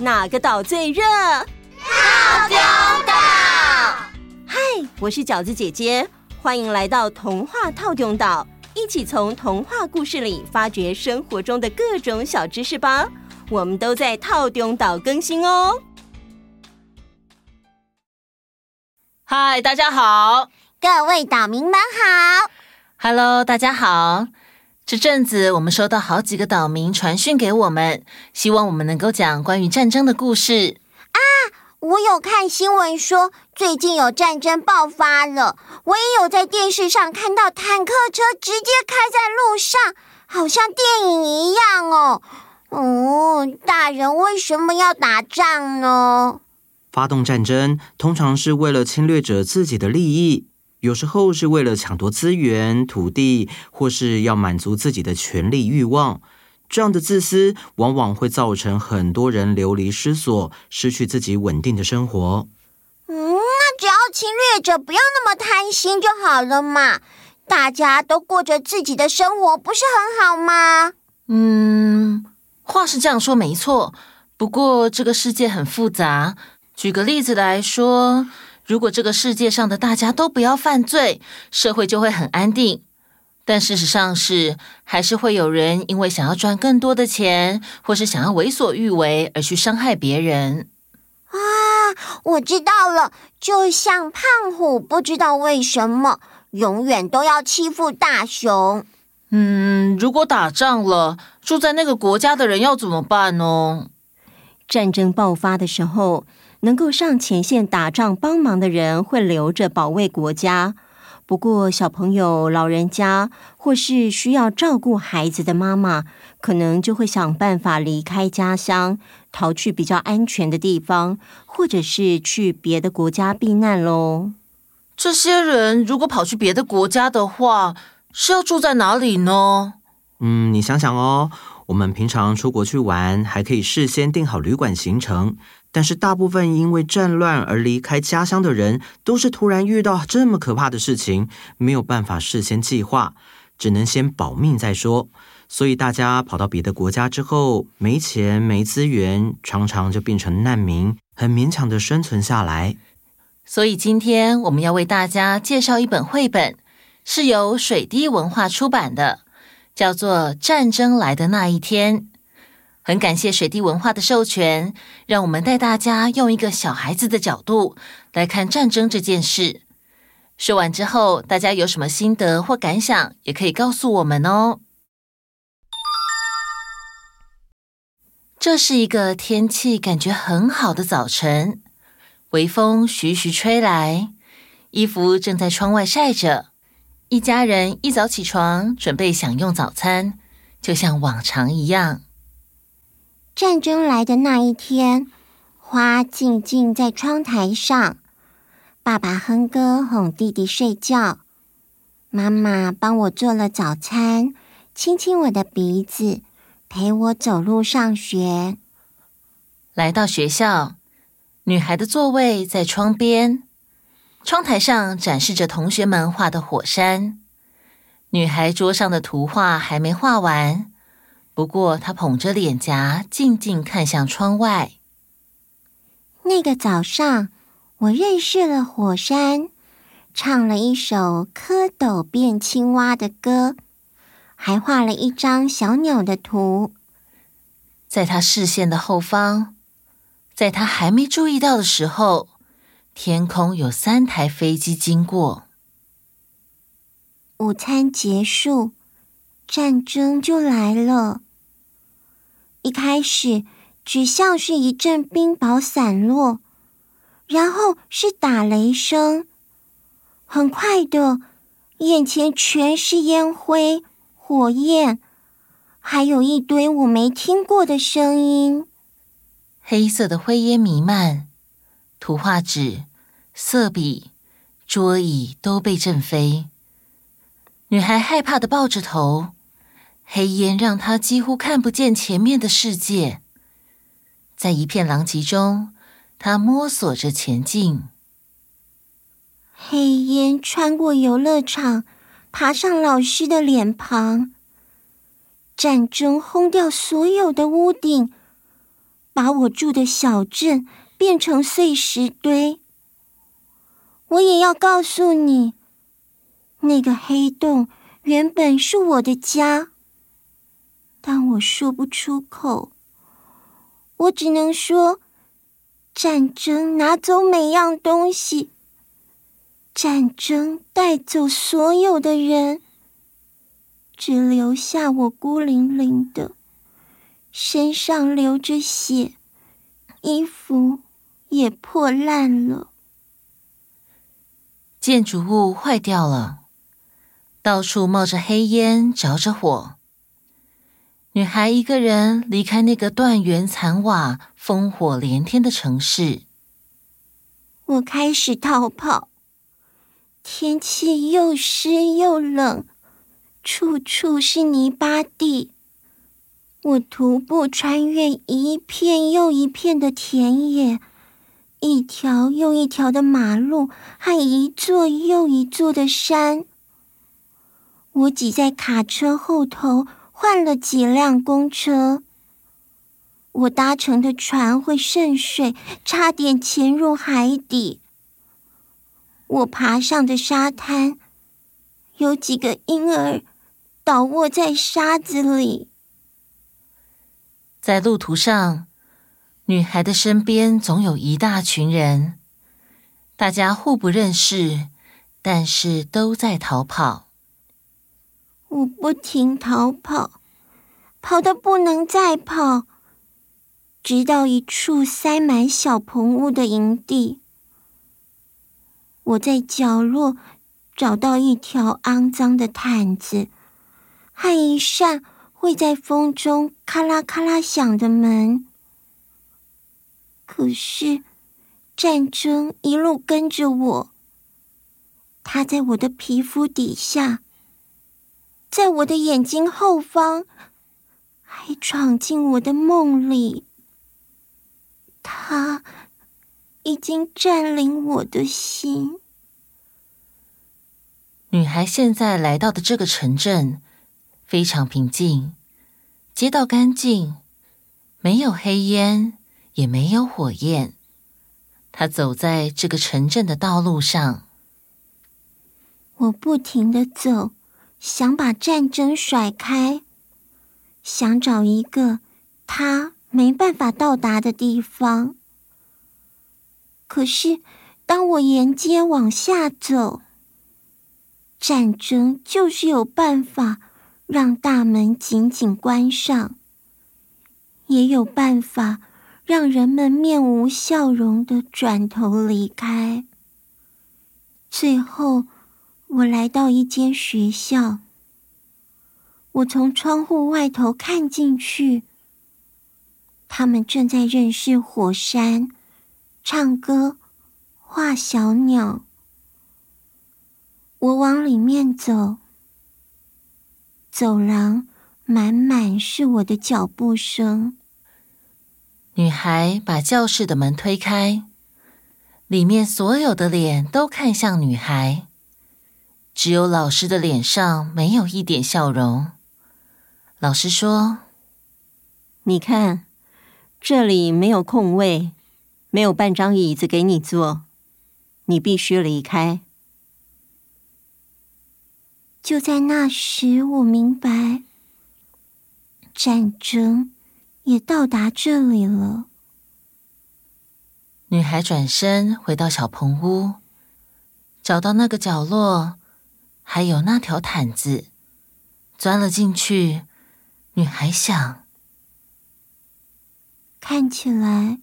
哪个岛最热？套丢岛。嗨，我是饺子姐姐，欢迎来到童话套丢岛，一起从童话故事里发掘生活中的各种小知识吧。我们都在套丢岛更新哦。嗨，大家好，各位岛民们好。Hello，大家好。这阵子我们收到好几个岛民传讯给我们，希望我们能够讲关于战争的故事。啊，我有看新闻说最近有战争爆发了，我也有在电视上看到坦克车直接开在路上，好像电影一样哦。哦，大人为什么要打仗呢？发动战争通常是为了侵略者自己的利益。有时候是为了抢夺资源、土地，或是要满足自己的权力欲望。这样的自私往往会造成很多人流离失所，失去自己稳定的生活。嗯，那只要侵略者不要那么贪心就好了嘛。大家都过着自己的生活，不是很好吗？嗯，话是这样说没错。不过这个世界很复杂。举个例子来说。如果这个世界上的大家都不要犯罪，社会就会很安定。但事实上是，还是会有人因为想要赚更多的钱，或是想要为所欲为而去伤害别人。啊，我知道了，就像胖虎，不知道为什么永远都要欺负大熊。嗯，如果打仗了，住在那个国家的人要怎么办呢？战争爆发的时候，能够上前线打仗帮忙的人会留着保卫国家。不过，小朋友、老人家或是需要照顾孩子的妈妈，可能就会想办法离开家乡，逃去比较安全的地方，或者是去别的国家避难喽。这些人如果跑去别的国家的话，是要住在哪里呢？嗯，你想想哦。我们平常出国去玩，还可以事先订好旅馆行程。但是大部分因为战乱而离开家乡的人，都是突然遇到这么可怕的事情，没有办法事先计划，只能先保命再说。所以大家跑到别的国家之后，没钱没资源，常常就变成难民，很勉强的生存下来。所以今天我们要为大家介绍一本绘本，是由水滴文化出版的。叫做《战争来的那一天》，很感谢水滴文化的授权，让我们带大家用一个小孩子的角度来看战争这件事。说完之后，大家有什么心得或感想，也可以告诉我们哦。这是一个天气感觉很好的早晨，微风徐徐吹来，衣服正在窗外晒着。一家人一早起床，准备享用早餐，就像往常一样。战争来的那一天，花静静在窗台上，爸爸哼歌哄弟弟睡觉，妈妈帮我做了早餐，亲亲我的鼻子，陪我走路上学。来到学校，女孩的座位在窗边。窗台上展示着同学们画的火山，女孩桌上的图画还没画完，不过她捧着脸颊，静静看向窗外。那个早上，我认识了火山，唱了一首蝌蚪变青蛙的歌，还画了一张小鸟的图。在她视线的后方，在她还没注意到的时候。天空有三台飞机经过。午餐结束，战争就来了。一开始只像是一阵冰雹散落，然后是打雷声。很快的，眼前全是烟灰、火焰，还有一堆我没听过的声音。黑色的灰烟弥漫，图画纸。色笔、桌椅都被震飞，女孩害怕的抱着头，黑烟让她几乎看不见前面的世界。在一片狼藉中，她摸索着前进。黑烟穿过游乐场，爬上老师的脸庞。战争轰掉所有的屋顶，把我住的小镇变成碎石堆。我也要告诉你，那个黑洞原本是我的家，但我说不出口。我只能说，战争拿走每样东西，战争带走所有的人，只留下我孤零零的，身上流着血，衣服也破烂了。建筑物坏掉了，到处冒着黑烟，着着火。女孩一个人离开那个断垣残瓦、烽火连天的城市。我开始逃跑，天气又湿又冷，处处是泥巴地。我徒步穿越一片又一片的田野。一条又一条的马路和一座又一座的山，我挤在卡车后头，换了几辆公车。我搭乘的船会渗水，差点潜入海底。我爬上的沙滩，有几个婴儿倒卧在沙子里。在路途上。女孩的身边总有一大群人，大家互不认识，但是都在逃跑。我不停逃跑，跑得不能再跑，直到一处塞满小棚屋的营地。我在角落找到一条肮脏的毯子，和一扇会在风中咔啦咔啦响的门。可是，战争一路跟着我。它在我的皮肤底下，在我的眼睛后方，还闯进我的梦里。它已经占领我的心。女孩现在来到的这个城镇非常平静，街道干净，没有黑烟。也没有火焰。他走在这个城镇的道路上，我不停地走，想把战争甩开，想找一个他没办法到达的地方。可是，当我沿街往下走，战争就是有办法让大门紧紧关上，也有办法。让人们面无笑容的转头离开。最后，我来到一间学校。我从窗户外头看进去，他们正在认识火山、唱歌、画小鸟。我往里面走，走廊满满是我的脚步声。女孩把教室的门推开，里面所有的脸都看向女孩，只有老师的脸上没有一点笑容。老师说：“你看，这里没有空位，没有半张椅子给你坐，你必须离开。”就在那时，我明白，战争。也到达这里了。女孩转身回到小棚屋，找到那个角落，还有那条毯子，钻了进去。女孩想：看起来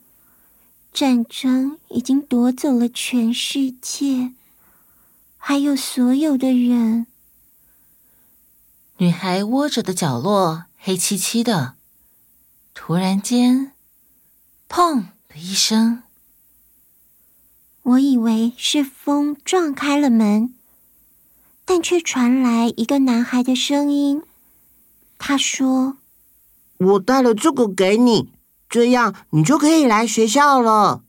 战争已经夺走了全世界，还有所有的人。女孩窝着的角落黑漆漆的。突然间，砰的一声，我以为是风撞开了门，但却传来一个男孩的声音。他说：“我带了这个给你，这样你就可以来学校了。”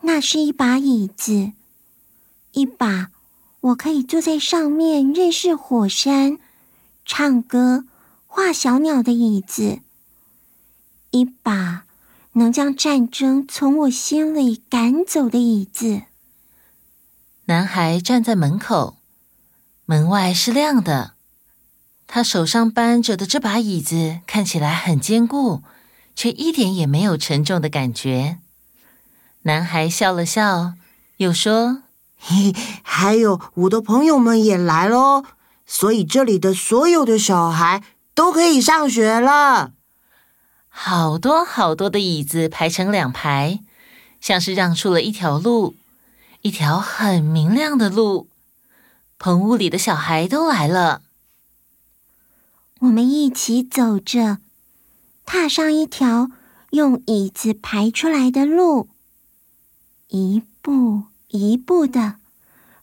那是一把椅子，一把我可以坐在上面认识火山、唱歌。画小鸟的椅子，一把能将战争从我心里赶走的椅子。男孩站在门口，门外是亮的。他手上搬着的这把椅子看起来很坚固，却一点也没有沉重的感觉。男孩笑了笑，又说：“嘿，还有我的朋友们也来喽，所以这里的所有的小孩都可以上学了。”好多好多的椅子排成两排，像是让出了一条路，一条很明亮的路。棚屋里的小孩都来了，我们一起走着，踏上一条用椅子排出来的路，一步一步的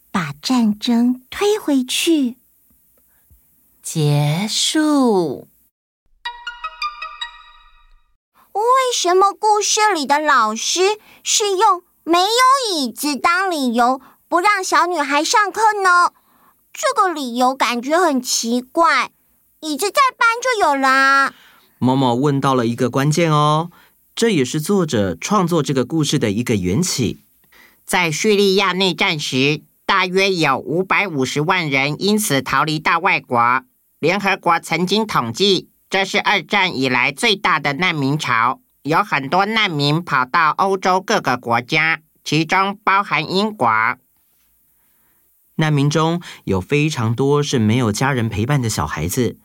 把战争推回去。结束。为什么故事里的老师是用没有椅子当理由不让小女孩上课呢？这个理由感觉很奇怪。椅子再搬就有啦。某某问到了一个关键哦，这也是作者创作这个故事的一个缘起。在叙利亚内战时，大约有五百五十万人因此逃离大外国。联合国曾经统计，这是二战以来最大的难民潮。有很多难民跑到欧洲各个国家，其中包含英国。难民中有非常多是没有家人陪伴的小孩子，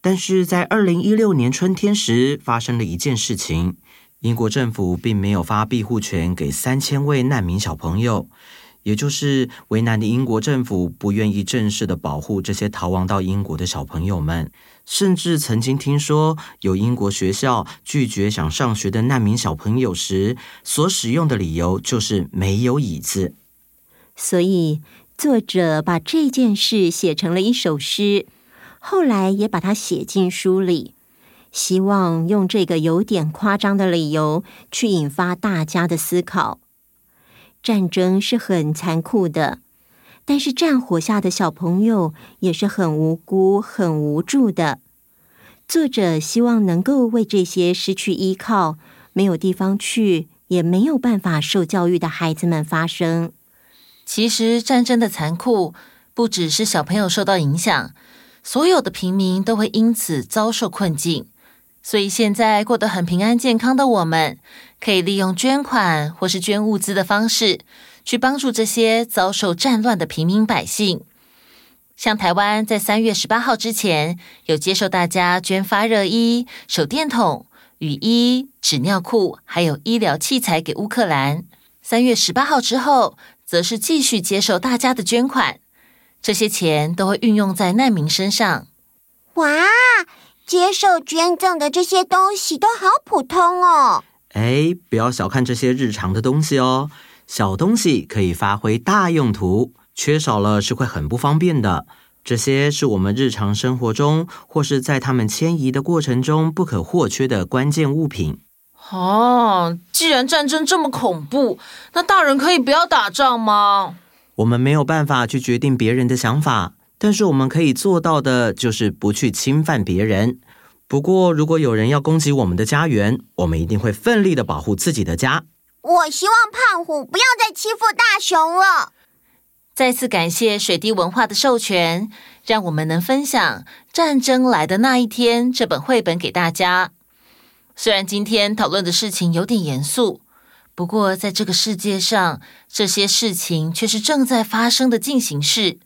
但是在二零一六年春天时发生了一件事情，英国政府并没有发庇护权给三千位难民小朋友。也就是为难的英国政府不愿意正式的保护这些逃亡到英国的小朋友们，甚至曾经听说有英国学校拒绝想上学的难民小朋友时，所使用的理由就是没有椅子。所以作者把这件事写成了一首诗，后来也把它写进书里，希望用这个有点夸张的理由去引发大家的思考。战争是很残酷的，但是战火下的小朋友也是很无辜、很无助的。作者希望能够为这些失去依靠、没有地方去、也没有办法受教育的孩子们发声。其实，战争的残酷不只是小朋友受到影响，所有的平民都会因此遭受困境。所以现在过得很平安健康的我们，可以利用捐款或是捐物资的方式，去帮助这些遭受战乱的平民百姓。像台湾在三月十八号之前，有接受大家捐发热衣、手电筒、雨衣、纸尿裤，还有医疗器材给乌克兰。三月十八号之后，则是继续接受大家的捐款，这些钱都会运用在难民身上。哇！接受捐赠的这些东西都好普通哦。哎，不要小看这些日常的东西哦，小东西可以发挥大用途，缺少了是会很不方便的。这些是我们日常生活中或是在他们迁移的过程中不可或缺的关键物品。哦，既然战争这么恐怖，那大人可以不要打仗吗？我们没有办法去决定别人的想法。但是我们可以做到的，就是不去侵犯别人。不过，如果有人要攻击我们的家园，我们一定会奋力的保护自己的家。我希望胖虎不要再欺负大熊了。再次感谢水滴文化的授权，让我们能分享《战争来的那一天》这本绘本给大家。虽然今天讨论的事情有点严肃，不过在这个世界上，这些事情却是正在发生的进行式。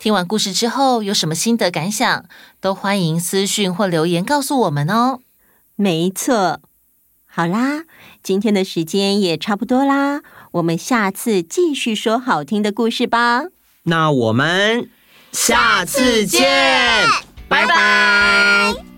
听完故事之后，有什么心得感想，都欢迎私讯或留言告诉我们哦。没错，好啦，今天的时间也差不多啦，我们下次继续说好听的故事吧。那我们下次见，拜拜。拜拜。